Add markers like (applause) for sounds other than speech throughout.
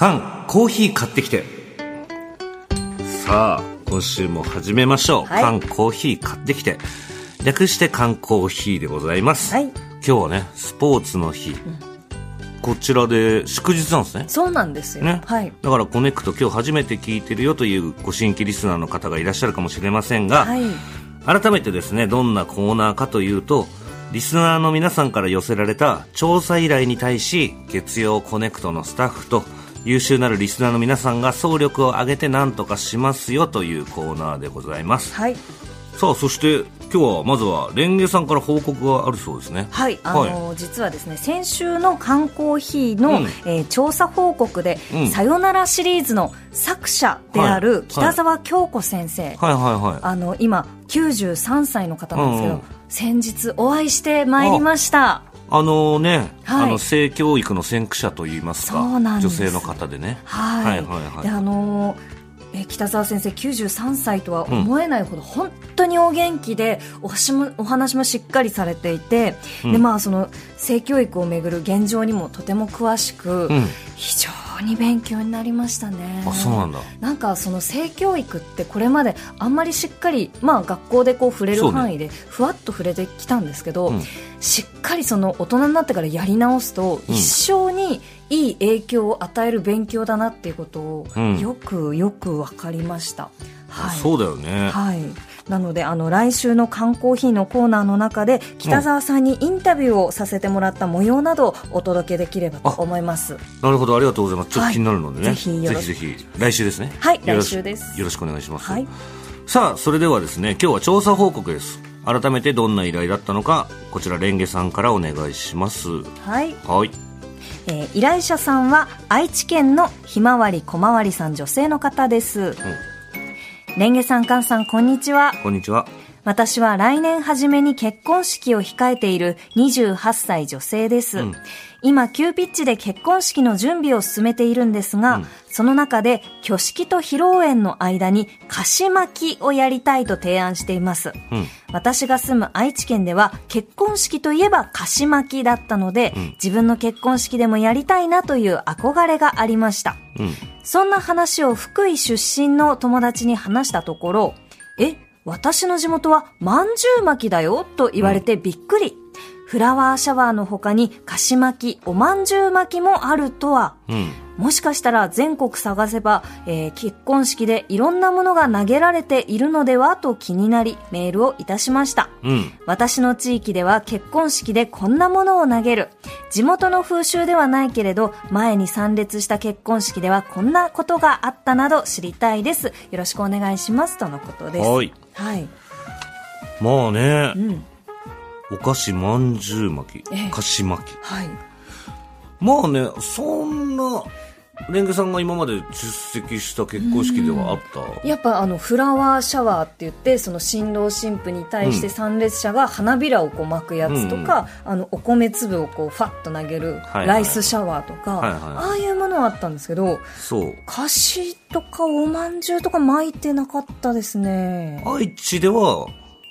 缶コーヒー買ってきて。さあ今週も始めましょう、はい。缶コーヒー買ってきて。略して缶コーヒーでございます、はい。今日はねスポーツの日、こちらで祝日なんですね。そうなんですよ。ね、はい。だからコネクト今日初めて聞いてるよというご新規リスナーの方がいらっしゃるかもしれませんが、はい。改めてですねどんなコーナーかというとリスナーの皆さんから寄せられた調査依頼に対し月曜コネクトのスタッフと優秀なるリスナーの皆さんが総力を挙げて何とかしますよというコーナーでございます。はい。さあそして今日はまずはレンゲさんから報告があるそうですね。はい、あの実はですね先週の缶コーヒーの、うん。えー調査報告で、うん。さよならシリーズの作者であはい。る北澤京子先生、はいはいはい。あの今93歳の方なんですけど、うん。先日お会いしてまいりましたあのね、はい。あの性教育の先駆者といいますか女性の方でね。はい、はいはいはい。であのえー北澤先生93歳とは思えないほど本当にお元気でお話もお話もしっかりされていて、うん。でまあその性教育をめぐる現状にもとても詳しく、うん。非常に勉強になりましたね。あそうなんだ。なんかその性教育ってこれまであんまりしっかり、まあ、学校でこう触れる範囲でふわっと触れてきたんですけど、うん。しっかりその大人になってからやり直すと、うん。一生にいい影響を与える勉強だなっていうことをうん。よくよく分かりました。はい。そうだよね、はい、なのであの来週の缶コーヒーのコーナーの中で北澤さんにインタビューをさせてもらった模様などをお届けできればと思います。なるほど。ありがとうございます。ちょっと気になるのでね、はいぜひぜひぜひ。来週ですね。はい来週です。よろしくお願いします、はい。さあそれではですね今日は調査報告です。改めてどんな依頼だったのかこちらレンゲさんからお願いします。はい。はい。えー依頼者さんは愛知県のひまわり小まわりさん女性の方です、レンゲさんカンさんこんにちは。こんにちは。私は来年初めに結婚式を控えている28歳女性です、うん。今急ピッチで結婚式の準備を進めているんですが、うんその中で挙式と披露宴の間に菓子巻きをやりたいと提案していますうん私が住む愛知県では結婚式といえば菓子巻きだったので、うん自分の結婚式でもやりたいなという憧れがありました。うんそんな話を福井出身の友達に話したところ、え、私の地元はまんじゅう巻きだよと言われてびっくり。フラワーシャワーの他に菓子巻き、おまんじゅう巻きもあるとは。うんもしかしたら全国探せば、えー結婚式でいろんなものが投げられているのではと気になりメールをいたしました。うん私の地域では結婚式でこんなものを投げる。地元の風習ではないけれど、前に参列した結婚式ではこんなことがあったなど知りたいです。よろしくお願いします。とのことです。はいはい。まあね、うん。お菓子まんじゅう巻きええ菓子巻きはい。まあねそんなレンゲさんが今まで出席した結婚式ではあった？やっぱあのフラワーシャワーって言ってその新郎新婦に対してうん。参列者が花びらをこう巻くやつとか、あのお米粒をこうファッと投げるはいライスシャワーとか、はいはいああいうものはあったんですけどそう。菓子とかおまんじゅうとか巻いてなかったですね。愛知では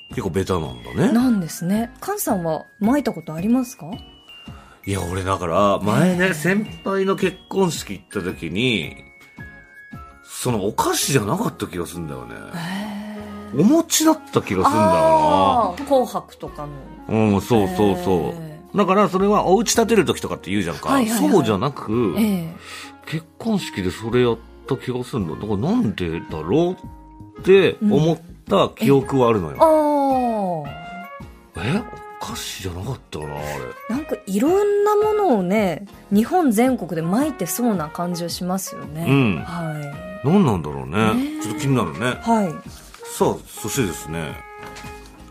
結構ベタなんだね。なんですね。菅さんは巻いたことありますか？いや俺だから前ね先輩の結婚式行った時にそのお菓子じゃなかった気がするんだよね。お餅だった気がするんだよあー紅白とかの。なうんそうそうそへうだからそれはお家建てる時とかって言うじゃんか、はいはいはい。そうじゃなく、ええ。結婚式でそれやった気がするんだだからなんでだろうって思った記憶はあるのよ、え？お菓子じゃなかったかなあれ。なんかいろんなものをね日本全国で巻いてそうな感じはしますよね、うん。は何なんだろうね。ねちょっと気になるね。いはい。さあそしてですね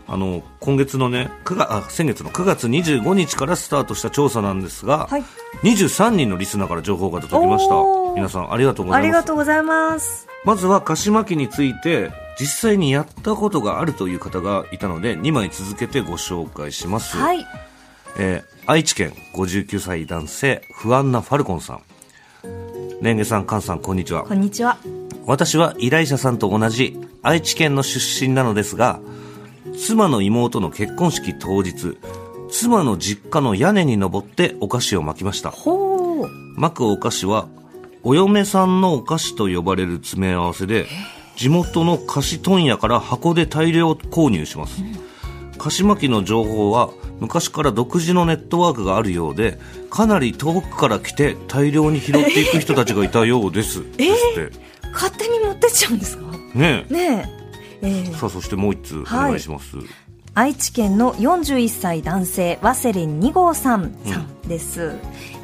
あの今月のね9月あ先月の9月25日からスタートした調査なんですが、はい。23人のリスナーから情報が届きました皆さんありがとうござありいますがとうございますまずは菓子巻きについて実際にやったことがあるという方がいたので2枚続けてご紹介します、はい。えー愛知県59歳男性不安なファルコンさん。レンゲさん菅さんこんにちは。こんにちは。私は依頼者さんと同じ愛知県の出身なのですが妻の妹の結婚式当日妻の実家の屋根に登ってお菓子を巻きました。ほう。巻くお菓子はお嫁さんのお菓子と呼ばれる詰め合わせで地元の菓子問屋から箱で大量購入します、菓子巻きの情報は昔から独自のネットワークがあるようでかなり遠くから来て大量に拾っていく人たちがいたようです、(laughs) え？ですっ勝手に持ってっちゃうんですか？てねねえ。えーさあそしてもう一通お願いします、愛知県の41歳男性ワセリン2号さんさん。です、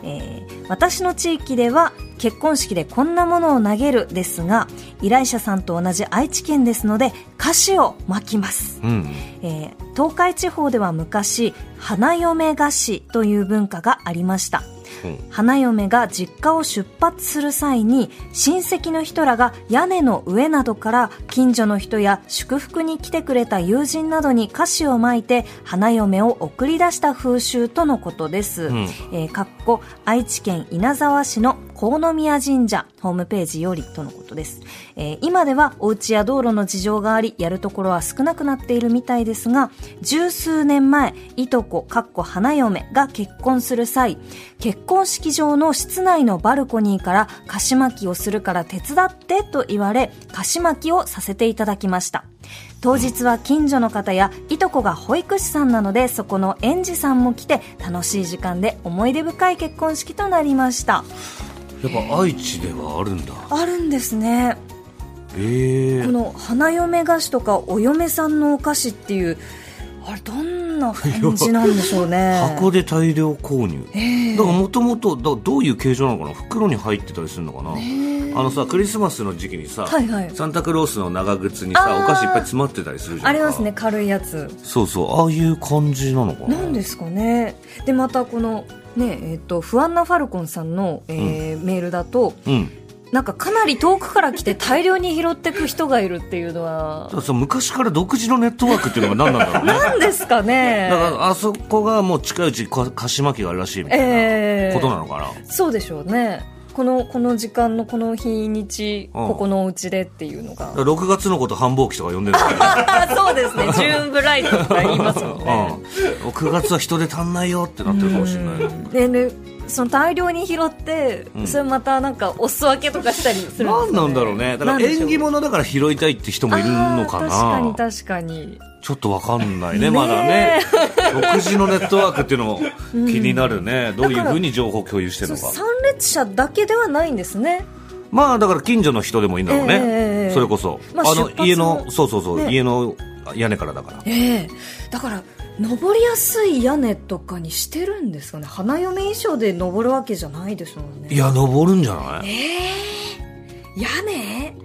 えー私の地域では結婚式でこんなものを投げるですが依頼者さんと同じ愛知県ですので菓子を巻きます。うん。えー東海地方では昔花嫁菓子という文化がありましたうん。花嫁が実家を出発する際に親戚の人らが屋根の上などから近所の人や祝福に来てくれた友人などに菓子をまいて花嫁を送り出した風習とのことです、ん。えーかっこ愛知県稲沢市の河宮神社ホームページよりとのことです、えー今ではお家や道路の事情がありやるところは少なくなっているみたいですが十数年前いとこかっこ花嫁が結婚する際結婚式場の室内のバルコニーから菓子巻きをするから手伝ってと言われ菓子巻きをさせていただきました。当日は近所の方やいとこが保育士さんなのでそこの園児さんも来て楽しい時間で思い出深い結婚式となりました。やっぱ愛知ではあるんだ。あるんですね。ええ。この花嫁菓子とかお嫁さんのお菓子っていうあれどんな感じなんでしょうね。(laughs) 箱で大量購入、ええ。だからもともとどういう形状なのかな？袋に入ってたりするのかな、あのさクリスマスの時期にさ、はいはい。サンタクロースの長靴にさお菓子いっぱい詰まってたりするじゃんか。ありますね。軽いやつ。そうそう。ああいう感じなのかな？なんですかね。でまたこのねえっ、と不安なファルコンさんの、えーメールだとうん。なんかかなり遠くから来て大量に拾ってく人がいるっていうのは。昔から独自のネットワークっていうのが何なんだろうね。何ですかね。だからあそこがもう近いうちか菓子巻きがあるらしいみたいええなことなのかな、そうでしょうねこのこの時間のこの日にち、うん。ここのお家でっていうのが。だから6月のこと繁忙期とか呼んでるんだよね。あ (laughs) そうですね。ジューンブライトとか言いますもんね。うん、9月は人手足んないよってなってるかもしれないね。その大量に拾って、うん。それまたなんかお裾分けとかしたりするんですか、ね、何なんだろうね。だから縁起物だから拾いたいって人もいるのかな。確かに確かにちょっとわかんないねねまだね。独自のネットワークっていうのも気になるね、どういうふうに情報共有してるのか。参列者だけではないんですね。まあだから近所の人でもいいんだろうね、ええそれこそ、まああの家のそうそうそう、ね。家の屋根からだから。ええ。だから登りやすい屋根とかにしてるんですかね。花嫁衣装で登るわけじゃないでしょうね。いや登るんじゃない？ええ。屋根？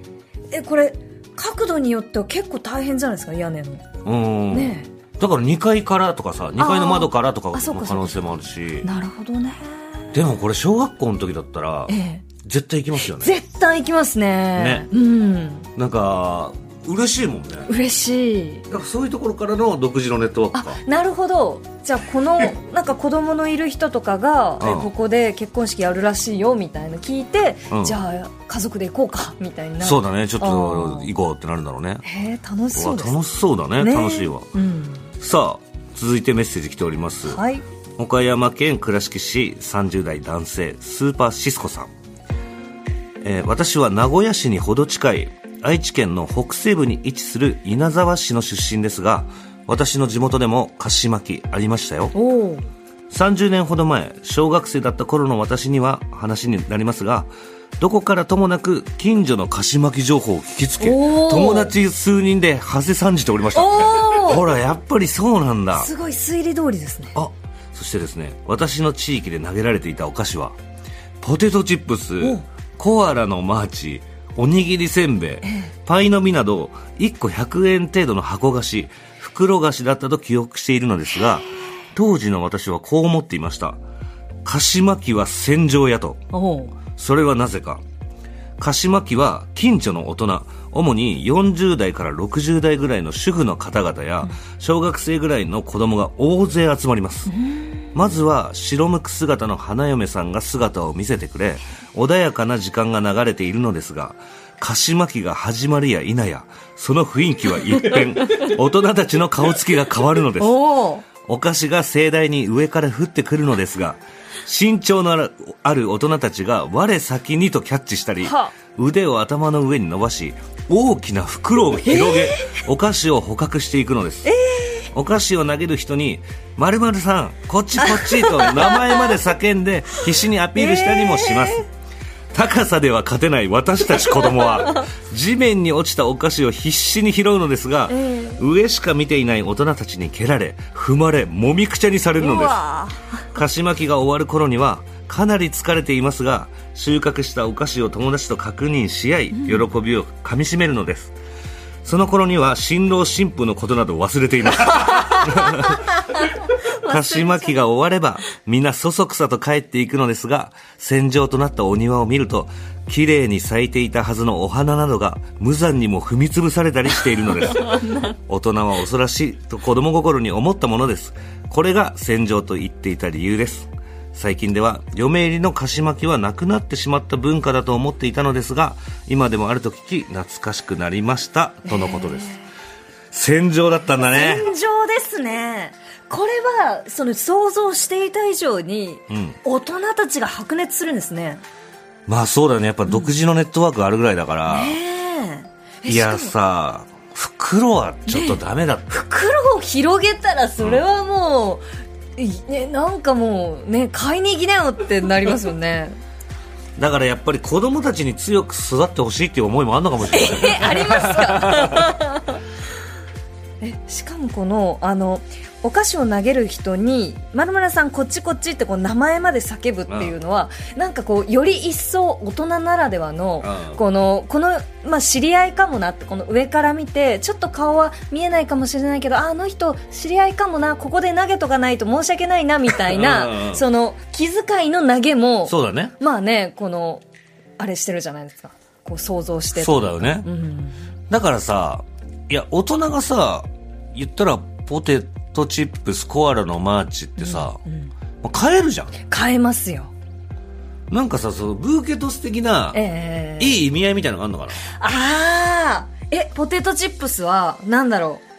えこれ角度によっては結構大変じゃないですか屋根の。うん、ねだから2階からとかさ2階の窓からとかの可能性もあるし。なるほどね。でもこれ小学校の時だったらええ。絶対行きますよね。絶対行きますね。ね。うん。なんか嬉しいもんね。嬉しい。だからそういうところからの独自のネットワークあかなるほど。じゃあこの (laughs) なんか子供のいる人とかが、えうん。ここで結婚式やるらしいよみたいな聞いて、うん。じゃあ家族で行こうかみたいな。そうだね。ちょっと行こうってなるんだろうね。へえ楽しそうです。楽しそうだねね。楽しいわ。うん。さあ続いてメッセージ来ております、はい。岡山県倉敷市30代男性スーパーシスコさん、えー私は名古屋市にほど近い愛知県の北西部に位置する稲沢市の出身ですが私の地元でも菓子巻きありましたよ。おお。30年ほど前小学生だった頃の私には話になりますがどこからともなく近所の菓子巻き情報を聞きつけ友達数人で馳せ参じておりました。お。ほらやっぱりそうなんだ。すごい推理通りですね。あそしてですね私の地域で投げられていたお菓子はポテトチップスお。コアラのマーチおにぎりせんべい、パイの実など1個100円程度の箱菓子袋菓子だったと記憶しているのですが当時の私はこう思っていました。菓子巻きは戦場やと。それはなぜか。菓子巻きは近所の大人主に40代から60代ぐらいの主婦の方々や小学生ぐらいの子供が大勢集まりますまずは白むく姿の花嫁さんが姿を見せてくれ穏やかな時間が流れているのですが菓子巻きが始まるや否やその雰囲気は一変。(laughs) 大人たちの顔つきが変わるのです。お菓子が盛大に上から降ってくるのですが身長のある大人たちが我先にとキャッチしたりは。あ、腕を頭の上に伸ばし、大きな袋を広げ、お菓子を捕獲していくのです。お菓子を投げる人に、〇〇さん、こっちこっちと名前まで叫んで必死にアピールしたりもします。高さでは勝てない私たち子供は地面に落ちたお菓子を必死に拾うのですが、え上しか見ていない大人たちに蹴られ踏まれもみくちゃにされるのうです。わ。菓子巻きが終わる頃にはかなり疲れていますが収穫したお菓子を友達と確認し合い喜びをかみしめるのです、その頃には新郎新婦のことなど忘れています。菓子巻きが終われば皆そそくさと帰っていくのですが戦場となったお庭を見ると綺麗に咲いていたはずのお花などが無残にも踏み潰されたりしているのです。(laughs) 大人は恐ろしいと子供心に思ったものです。これが戦場と言っていた理由です最近では嫁入りの菓子巻きはなくなってしまった文化だと思っていたのですが今でもあると聞き懐かしくなりましたとのことです。戦場だったんだね。戦場ですね。これはその想像していた以上に、ん。大人たちが白熱するんですね。まあそうだよね。やっぱ独自のネットワークあるぐらいだから、ねえ。えいやさ袋はちょっとダメだった、袋を広げたらそれはもう、いね、なんかもうね買いに行きなよってなりますよね。(laughs) だからやっぱり子供たちに強く育ってほしいっていう思いもあるのかもしれない。えありますか？えしかもこのあのお菓子を投げる人に「まるまるさんこっちこっち」ってこう名前まで叫ぶっていうのは、なんかこうより一層大人ならではの、うん。このこの、まあ、知り合いかもなってこの上から見てちょっと顔は見えないかもしれないけどああの人知り合いかもなここで投げとかないと申し訳ないなみたいな、うん。その気遣いの投げもそうだね。まあねこのあれしてるじゃないですか。こう想像してそうだよね、うん。だからさいや大人がさ言ったらポテトチップスコアラのマーチってさ、もう買えるじゃん。買えますよ。なんかさそのブーケトス的な、ええいい意味合いみたいなのがあるのかな？ああえポテトチップスはなんだろう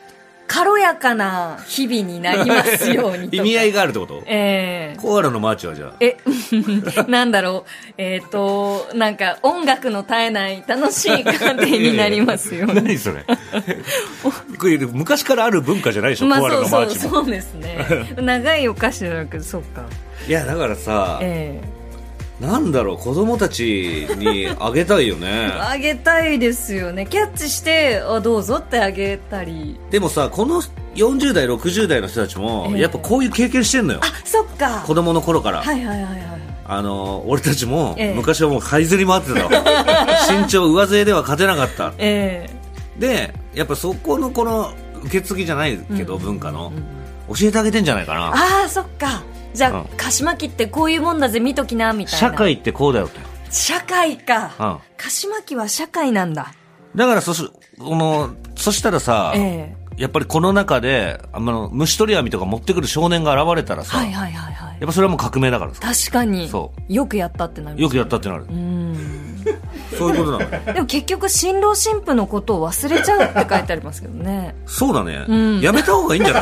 軽やかな日々になりますように意味合いがあるってこと？ええ。コアラのマーチはじゃあ。え、(laughs) なんだろう、えっ、と、なんか音楽の絶えない楽しい家庭になりますよ。(laughs) 何それ？(laughs) これ昔からある文化じゃないでしょ、まあコアラそうそう、のマーチも。そうですね。長いお菓子じゃなくて、そうか。いやだからさ、えなんだろう子供たちにあげたいよねえ (laughs) あげたいですよね。キャッチして、あどうぞってあげたり。でもさこの40代60代の人たちも、ええやっぱこういう経験してんのよあ、そっか。子供の頃から、はいはいはいはい。あの俺たちもええ昔はもう這いずり回ってたわ (laughs) 身長上背では勝てなかったえでやっぱそこのこの受け継ぎじゃないけど、うん文化の、教えてあげてんじゃないかなああ、そっか。じゃあ、うん菓子巻きってこういうもんだぜ、見ときな、みたいな。社。会ってこうだよって、社会か。うん、菓子巻きは社会なんだ。だからそしこのそしたらさ、ええやっぱりこの中であの虫取り網とか持ってくる少年が現れたらさ、はいはいはいはい。やっぱそれはもう革命だからさ確かに。そよくやったってなる。よくやったってなるうん。そういうことなの。ねでも結局、新郎新婦のことを忘れちゃうって書いてありますけどね。そうだね、ん。やめた方がいいんじゃな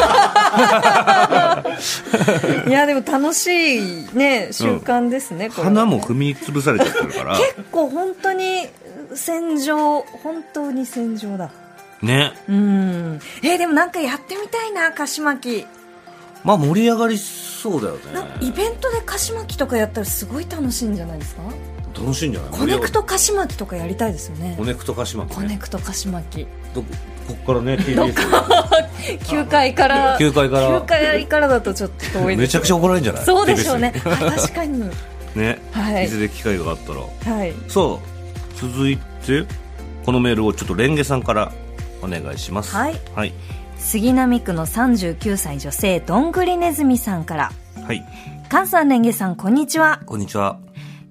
い？(laughs) いや、でも楽しいね、習慣ですね、これは。花も踏み潰されちゃってるから。結構本当に戦場、本当に戦場だ。ね。うん。えーでもなんかやってみたいな、菓子まき。まあ盛り上がりそうだよね。イベントで菓子まきとかやったらすごい楽しいんじゃないですか？楽しいんじゃない？コネクト菓子まきとかやりたいですよね。コネクト菓子まコネクト菓子まきどここっからね TBS 9階から。9階から。9階からだとちょっと遠いめちゃくちゃ怒られるんじゃない？そうでしょうね。確かに。に (laughs) ね、はい。いずれ機会があったら。はい。そう続いてこのメールをちょっとレンゲさんからお願いします。はい。はい、杉並区の39歳女性どんぐりねずみさんから。はい、菅さんレンゲさんこんにちは。こんにちは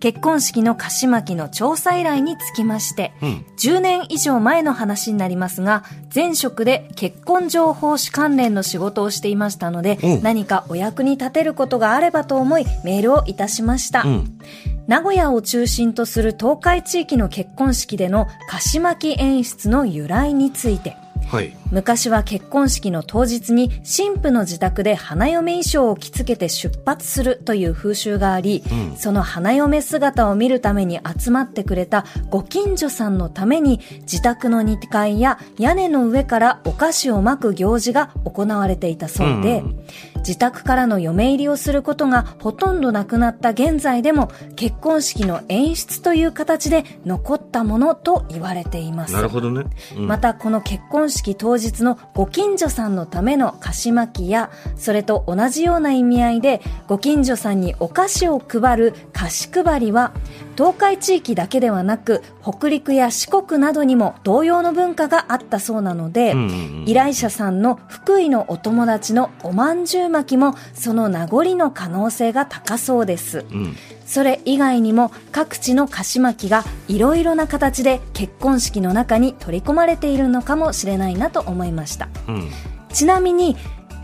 結婚式の菓子巻きの調査依頼につきまして、うん。10年以上前の話になりますが、前職で結婚情報誌関連の仕事をしていましたので、うん。何かお役に立てることがあればと思いメールをいたしました。うん。名古屋を中心とする東海地域の結婚式での菓子巻き演出の由来について、はい。昔は結婚式の当日に新婦の自宅で花嫁衣装を着付けて出発するという風習があり、うんその花嫁姿を見るために集まってくれたご近所さんのために自宅の2階や屋根の上からお菓子をまく行事が行われていたそうで、うん自宅からの嫁入りをすることがほとんどなくなった現在でも結婚式の演出という形で残ったものと言われています。なるほどね。うんまたこの結婚式当日のご近所さんのための菓子巻きや、それと同じような意味合いで、ご近所さんにお菓子を配る菓子配りは、東海地域だけではなく、北陸や四国などにも同様の文化があったそうなので、うんうんうん依頼者さんの福井のお友達のおまんじゅう巻きも、その名残の可能性が高そうです。うん。それ以外にも各地の菓子巻きがいろいろな形で結婚式の中に取り込まれているのかもしれないなと思いました。うん。ちなみに、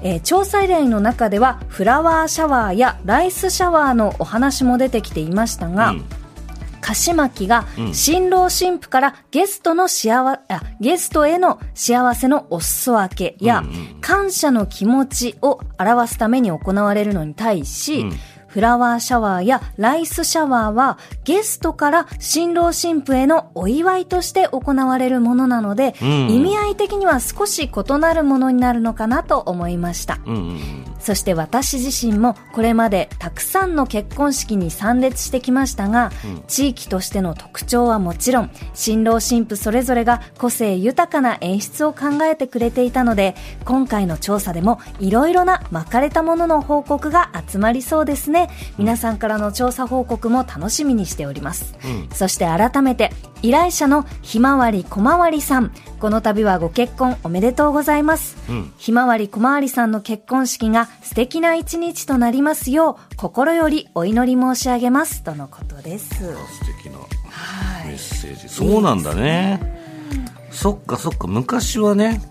えー調査依頼の中ではフラワーシャワーやライスシャワーのお話も出てきていましたが、うん菓子巻きがうん。新郎新婦からゲストの幸あゲストへの幸せのお裾分けや、感謝の気持ちを表すために行われるのに対し、うん。フラワーシャワーやライスシャワーはゲストから新郎新婦へのお祝いとして行われるものなので、うん。意味合い的には少し異なるものになるのかなと思いました。うんうんそして私自身もこれまでたくさんの結婚式に参列してきましたが、うん地域としての特徴はもちろん、新郎新婦それぞれが個性豊かな演出を考えてくれていたので、今回の調査でもいろいろな巻かれたものの報告が集まりそうですね。皆さんからの調査報告も楽しみにしております。うんそして改めて、依頼者のひまわりこまわりさん、この度はご結婚おめでとうございます。うんひまわりこまわりさんの結婚式が素敵な一日となりますよう、心よりお祈り申し上げます。とのことです。素敵なはメッセージ。そうなんだね。そっかそっか、昔はね、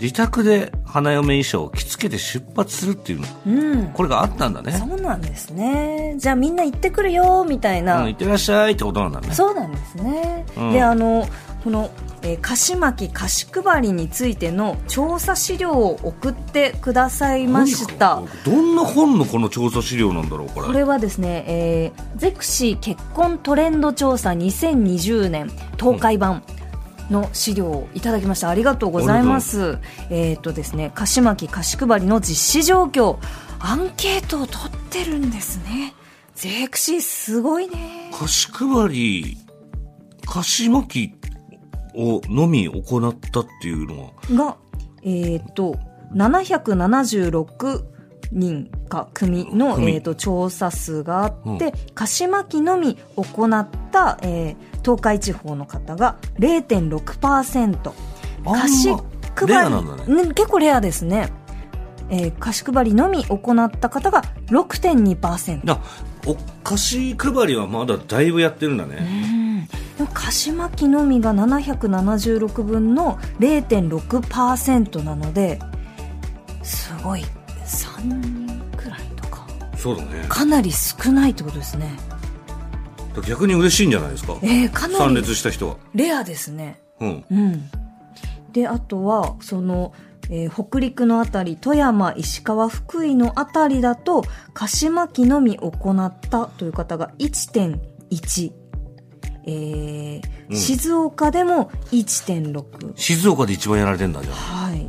自宅で花嫁衣装を着付けて出発するっていうの、うん。これがあったんだね。そうなんですね。じゃあみんな行ってくるよ、みたいな。うん、いってらっしゃいってことなんだね。そうなんですね。うんで、あの、この、えー菓子巻き菓子配りについての調査資料を送ってくださいました。どんな本のこの調査資料なんだろう、これ。これはですね、えーゼクシー結婚トレンド調査2020年東海版の資料をいただきました。ありがとうございます。えっ、とですね、菓子巻き菓子配りの実施状況、アンケートを取ってるんですね。ゼクシーすごいね。菓子配り、菓子巻きをのみ行ったっていうのは、が、えっ、と、776人か組の、組えー、と調査数があって、うん菓子巻きのみ行った、えー東海地方の方が0.6%あんま菓子配りね。結構レアですね、えー菓子配りのみ行った方が6.2%あお菓子配りはまだだいぶやってるんだね。うん。でも菓子巻きのみが776分の0.6%なのですごい。3人くらいとか。そうだね。かなり少ないってことですね逆に嬉しいんじゃないですか？えー、かな参り列した人は。レアですねうん。うんであとはその、えー北陸のあたり富山石川福井のあたりだと菓子巻きのみ行ったという方が1.1えーうん静岡でも1.6静岡で一番やられてんだじゃん。はい。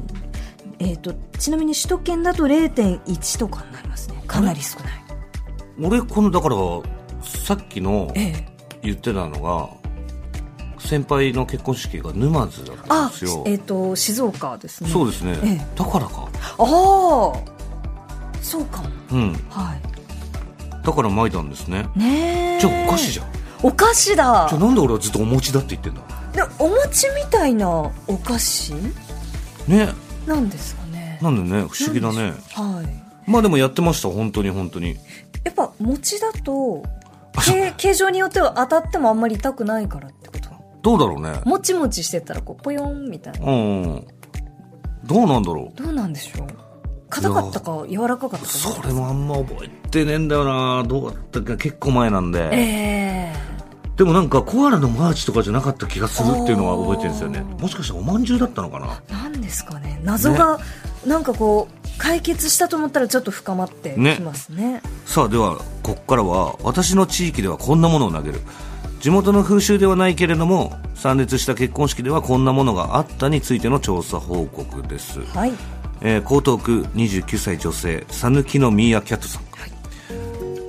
えっ、と、ちなみに首都圏だと0.1とかになりますね。かなり少ない。俺、この、だから、さっきのええ。言ってたのが、先輩の結婚式が沼津だったんあですよ、。えっ、と、静岡ですね。そうですね、ええだからか。ああそうかも。うん。はだから巻いたんですね。い。ねえ。じゃあお菓子じゃん。お菓子だじゃあなんで俺はずっとお餅だって言ってんだでお餅みたいなお菓子？ね。なんですかね。なんでね、不思議だね。はい。まあでもやってました、本当に本当に。やっぱ餅だと、形形状によっては当たってもあんまり痛くないからってこと？どうだろうね。もちもちしてたらこう、ぽよんみたいな。うん。どうなんだろう。どうなんでしょう？硬かったか柔らかかったかそれもあんま覚えてねえんだよなどうだったか結構前なんで。ええでもなんかコアラのマーチとかじゃなかった気がするっていうのは覚えてるんですよねもしかしたらおまんじゅうだったのかな？なんですかね謎が、なんかこう解決したと思ったらちょっと深まってきますね。さあではここからは私の地域ではこんなものを投げる。地元の風習ではないけれども参列した結婚式ではこんなものがあったについての調査報告です、はい。えー江東区29歳女性讃岐のミーアキャットさん、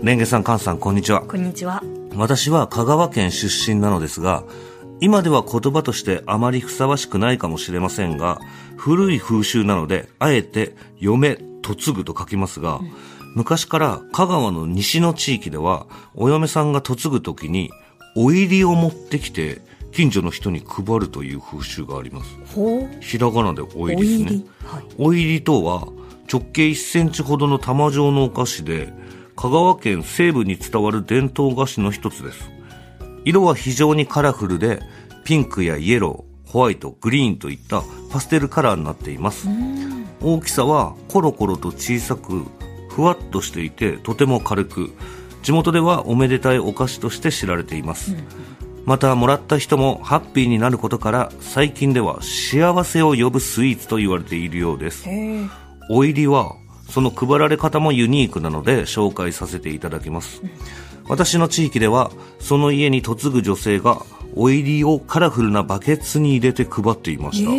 レンゲさん菅さんこんにちは。こんにちは。私は香川県出身なのですが今では言葉としてあまりふさわしくないかもしれませんが古い風習なのであえて「嫁」「嫁ぐ」と書きますが、昔から香川の西の地域ではお嫁さんが嫁ぐ時にお入りを持ってきて近所の人に配るという風習があります。ほう。ひらがなでお入おりですね。入り。はい。お入りとは直径1センチほどの玉状のお菓子で香川県西部に伝わる伝統菓子の一つです色は非常にカラフルでピンクやイエローホワイトグリーンといったパステルカラーになっています。大きさはコロコロと小さくふわっとしていてとても軽く地元ではおめでたいお菓子として知られています、またもらった人もハッピーになることから最近では幸せを呼ぶスイーツと言われているようです。お入りはその配られ方もユニークなので紹介させていただきます私の地域ではその家に嫁ぐ女性がお入りをカラフルなバケツに入れて配っていました。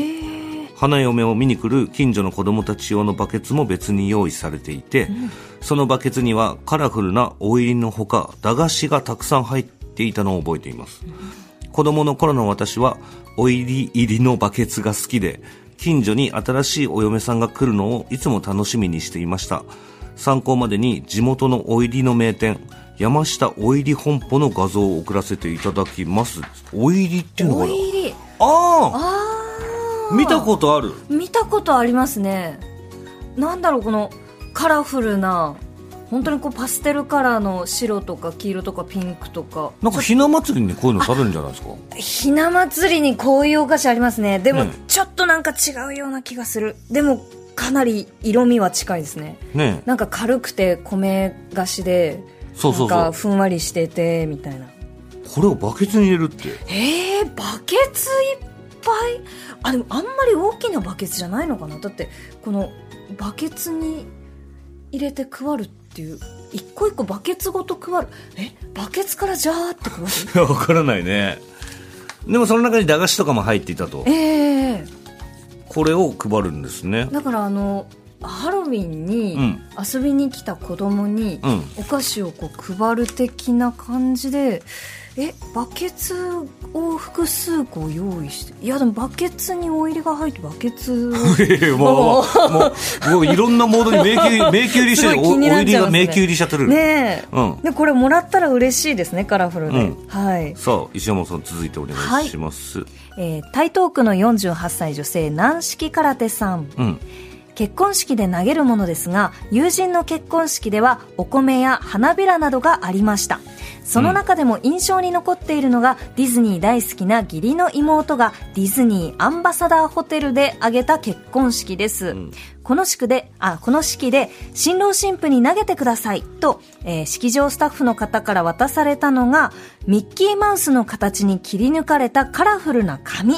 花嫁を見に来る近所の子供たち用のバケツも別に用意されていて、そのバケツにはカラフルなお入りのほか駄菓子がたくさん入っていたのを覚えています、子供の頃の私はお入り入りのバケツが好きで近所に新しいお嫁さんが来るのをいつも楽しみにしていました。参考までに地元のお入りの名店山下お入り本舗の画像を送らせていただきます。お入りっていうのかおなあああ見たことある？見たことありますね。なんだろうこのカラフルな本当にこうパステルカラーの白とか黄色とかピンクとか。なんかひな祭りにこういうの食べるんじゃないですか？ひな祭りにこういうお菓子ありますね。でもねちょっとなんか違うような気がする。でもかなり色味は近いですね。ねえ。なんか軽くて米菓子でなんかふんわりしててみたいな。これをバケツに入れるって。えー、バケツいっぱい？あでもあんまり大きなバケツじゃないのかな？だってこのバケツに入れて配るっていう一個一個バケツごと配る。え？バケツからジャーって配る？(laughs) わからないね。でもその中に駄菓子とかも入っていたと。ええこれを配るんですね。だからあのハロウィンにうん。遊びに来た子供にうん。お菓子をこう配る的な感じでえバケツを複数個用意していやでもバケツにお入りが入ってバケツ (laughs) もうもういろんなモードに迷宮 (laughs) 迷宮入りしてる。お入りが迷宮入りしちゃってる、ねえ、うん。でこれもらったら嬉しいですねカラフルで、うん。はい、さあ石山さん続いてお願いします、えー台東区の48歳女性軟式空手さん。うん結婚式で投げるものですが友人の結婚式ではお米や花びらなどがありました。その中でも印象に残っているのが、ディズニー大好きな義理の妹がディズニーアンバサダーホテルで挙げた結婚式です、ん。この式であこの式で新郎新婦に投げてくださいと、えー式場スタッフの方から渡されたのがミッキーマウスの形に切り抜かれたカラフルな紙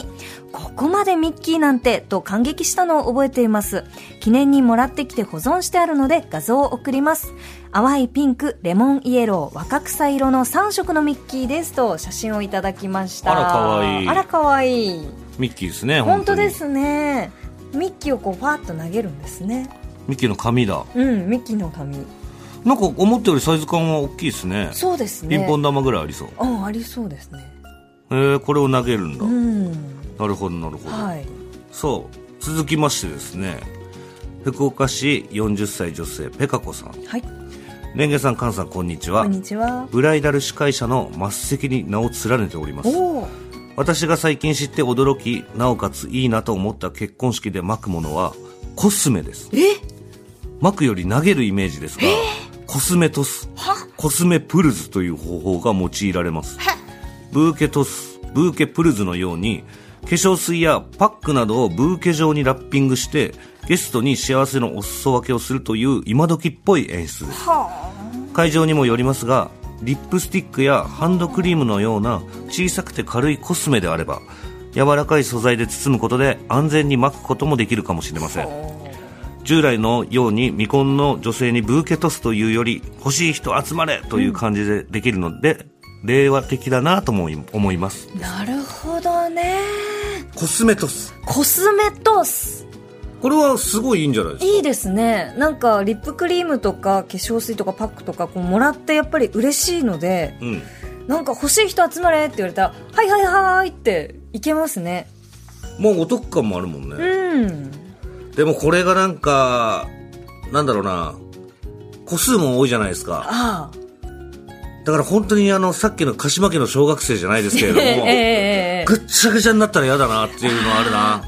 ここまでミッキーなんてと感激したのを覚えています。記念にもらってきて保存してあるので画像を送ります淡いピンクレモンイエロー若草色の3色のミッキーですと写真をいただきました。あらかわい。いあらかわい。いミッキーですね本当に。ですね。ミッキーをこうファーッと投げるんですね。ミッキーの紙だ。うんミッキーの髪。なんか思ったよりサイズ感は大きいですね。そうですね。ピンポン玉ぐらいありそう。うんありそうですね。えー、これを投げるんだ、うん。なるほどなるほど、はい。そう続きましてですね。福岡市40歳女性ペカ子さん。はいレンゲさん菅さんこんにちは。こんにちは。ブライダル司会者の末席に名を連ねております。私が最近知って驚きなおかついいなと思った結婚式で巻くものはコスメです。え？巻くより投げるイメージですがコスメトス。コスメプルズという方法が用いられます。ブーケトスブーケプルズのように化粧水やパックなどをブーケ状にラッピングしてゲストに幸せのお裾分けをするという今時っぽい演出です。会場にもよりますがリップスティックやハンドクリームのような小さくて軽いコスメであれば柔らかい素材で包むことで安全に巻くこともできるかもしれません。従来のように未婚の女性にブーケトスというより欲しい人集まれという感じでできるので、令和的だなとも思います。なるほどね。コスメトス。コスメトスこれはすごいいいんじゃないですか？いいですね。なんかリップクリームとか化粧水とかパックとかこうもらってやっぱり嬉しいのでうん。なんか欲しい人集まれって言われたらはいはいはいっていけますね。もうお得感もあるもんね、うん。でもこれがなんかなんだろうな個数も多いじゃないですか。ああ。だから本当にあのさっきの鹿島家の小学生じゃないですけれども、(laughs) ええええぐっちゃぐちゃになったら嫌だなっていうのはあるな。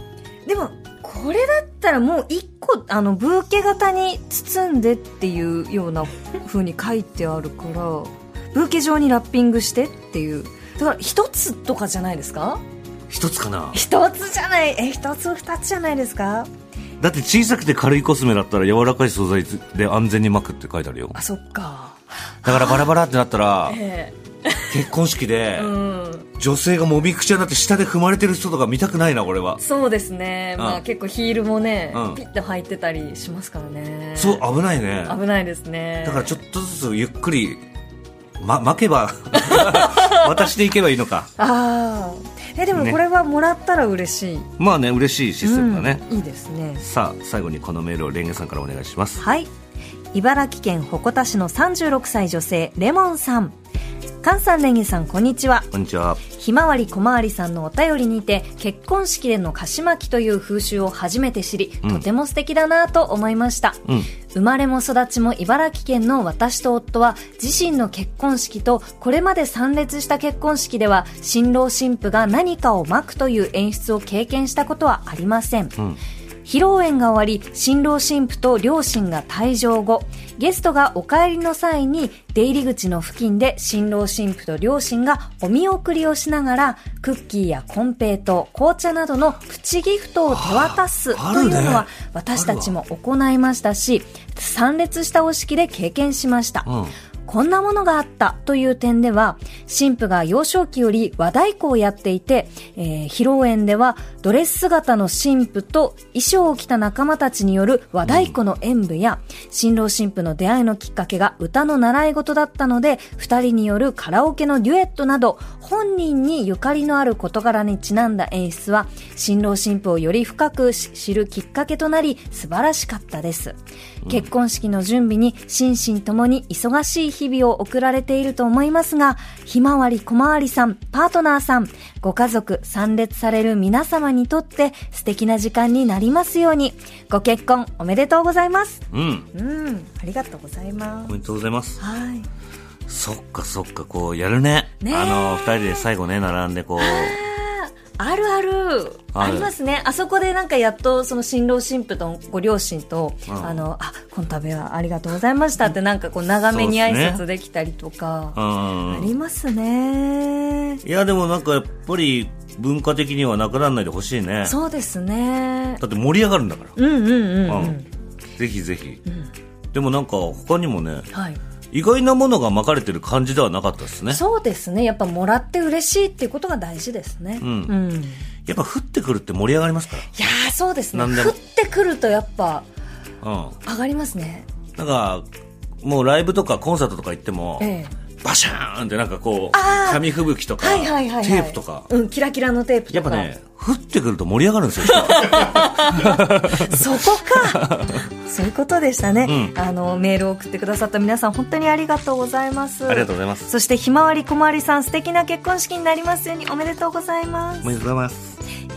でもこれだったらもう一個あのブーケ型に包んでっていうような風に書いてあるからブーケ状にラッピングしてっていう。だから一つとかじゃないですか？一つかな。一つじゃない。え一つ二つじゃないですか？だって小さくて軽いコスメだったら柔らかい素材で安全に巻くって書いてあるよ。あそっか。だからバラバラってなったら (laughs) え結婚式でえうん女性がもみくちゃになって下で踏まれてる人とか見たくないな俺は。そうですね、まあ、うん結構ヒールもね、うん。ピッて履いてたりしますからね。そう危ないね。危ないですね。だからちょっとずつゆっくりま巻けば (laughs) 渡していけばいいのか。ああえでもね。これはもらったら嬉しい、まあね嬉しいシステムだね、うんいいですね。さあ最後にこのメールをレンゲさんからお願いします。はい。茨城県鉾田市の36歳女性レモンさん菅さんレンゲさんこんにちは。こんにちは。ひまわり小回りさんのお便りにて結婚式での菓子巻きという風習を初めて知り、うん。とても素敵だなと思いました、うん。生まれも育ちも茨城県の私と夫は自身の結婚式とこれまで参列した結婚式では新郎新婦が何かを巻くという演出を経験したことはありません、ん披露宴が終わり新郎新婦と両親が退場後ゲストがお帰りの際に出入り口の付近で新郎新婦と両親がお見送りをしながらクッキーやコンペイトー紅茶などのプチギフトを手渡すというのは私たちも行いましたし参列したお式で経験しました、うん。こんなものがあったという点では、神父が幼少期より和太鼓をやっていて、えー披露宴ではドレス姿の神父と衣装を着た仲間たちによる和太鼓の演舞や、新郎新婦の出会いのきっかけが歌の習い事だったので、二人によるカラオケのデュエットなど、本人にゆかりのある事柄にちなんだ演出は、新郎新婦をより深く知るきっかけとなり、素晴らしかったです。結婚式の準備に心身ともに忙しい日々を送られていると思いますが、ひまわり小回りさん、パートナーさん、ご家族、参列される皆様にとって素敵な時間になりますように、ご結婚おめでとうございます。うん。うん、ありがとうございまおめでとうございます。はい。そっかそっかこうやるね。ねえ。あの二人で最後ね並んでこう。あるある。ありますね。あそこでなんかやっとその新郎新婦とご両親と、うん。あの、あ、この度はありがとうございましたってなんかこう長めに挨拶できたりとか、うん。ありますね。いやでもなんかやっぱり文化的にはなくならないでほしいねそうですね。だって盛り上がるんだからうんうんうんうん。うんぜひぜひ、でもなんか他にもねはい。意外なものが巻かれてる感じではなかったですねそうですね。やっぱもらって嬉しいっていうことが大事ですね。うんうん。いやっぱ降ってくるって盛り上がりますかやーそうですね。降ってくるとやっぱらうん上がりますね。なんかもうライブとかコンサートとか行っても、ええ。バシャーンってなんかこう紙吹雪とか、はいはいはい、はい。テープとか。うん、キラキラのテープとか。やっぱね降ってくると盛り上がるんですよ人。(laughs) そこか。そういうことでしたね、うん。あのメールを送ってくださった皆さん本当にありがとうございます。ありがとうございます。そしてひまわりこまわりさん素敵な結婚式になりますようにおめでとうございます。おめでとうございます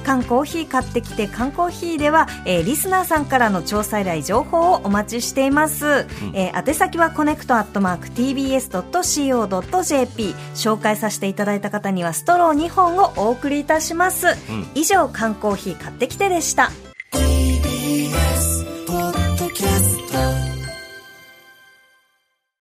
缶コーヒー買ってきて缶コーヒーでは、えー、リスナーさんからの調査依頼情報をお待ちしています、うん、えー、宛先はコネクトアットマーク TBS.CO.JP 紹介させていただいた方にはストロー2本をお送りいたします、うん、以上缶コーヒー買ってきてでした。TBS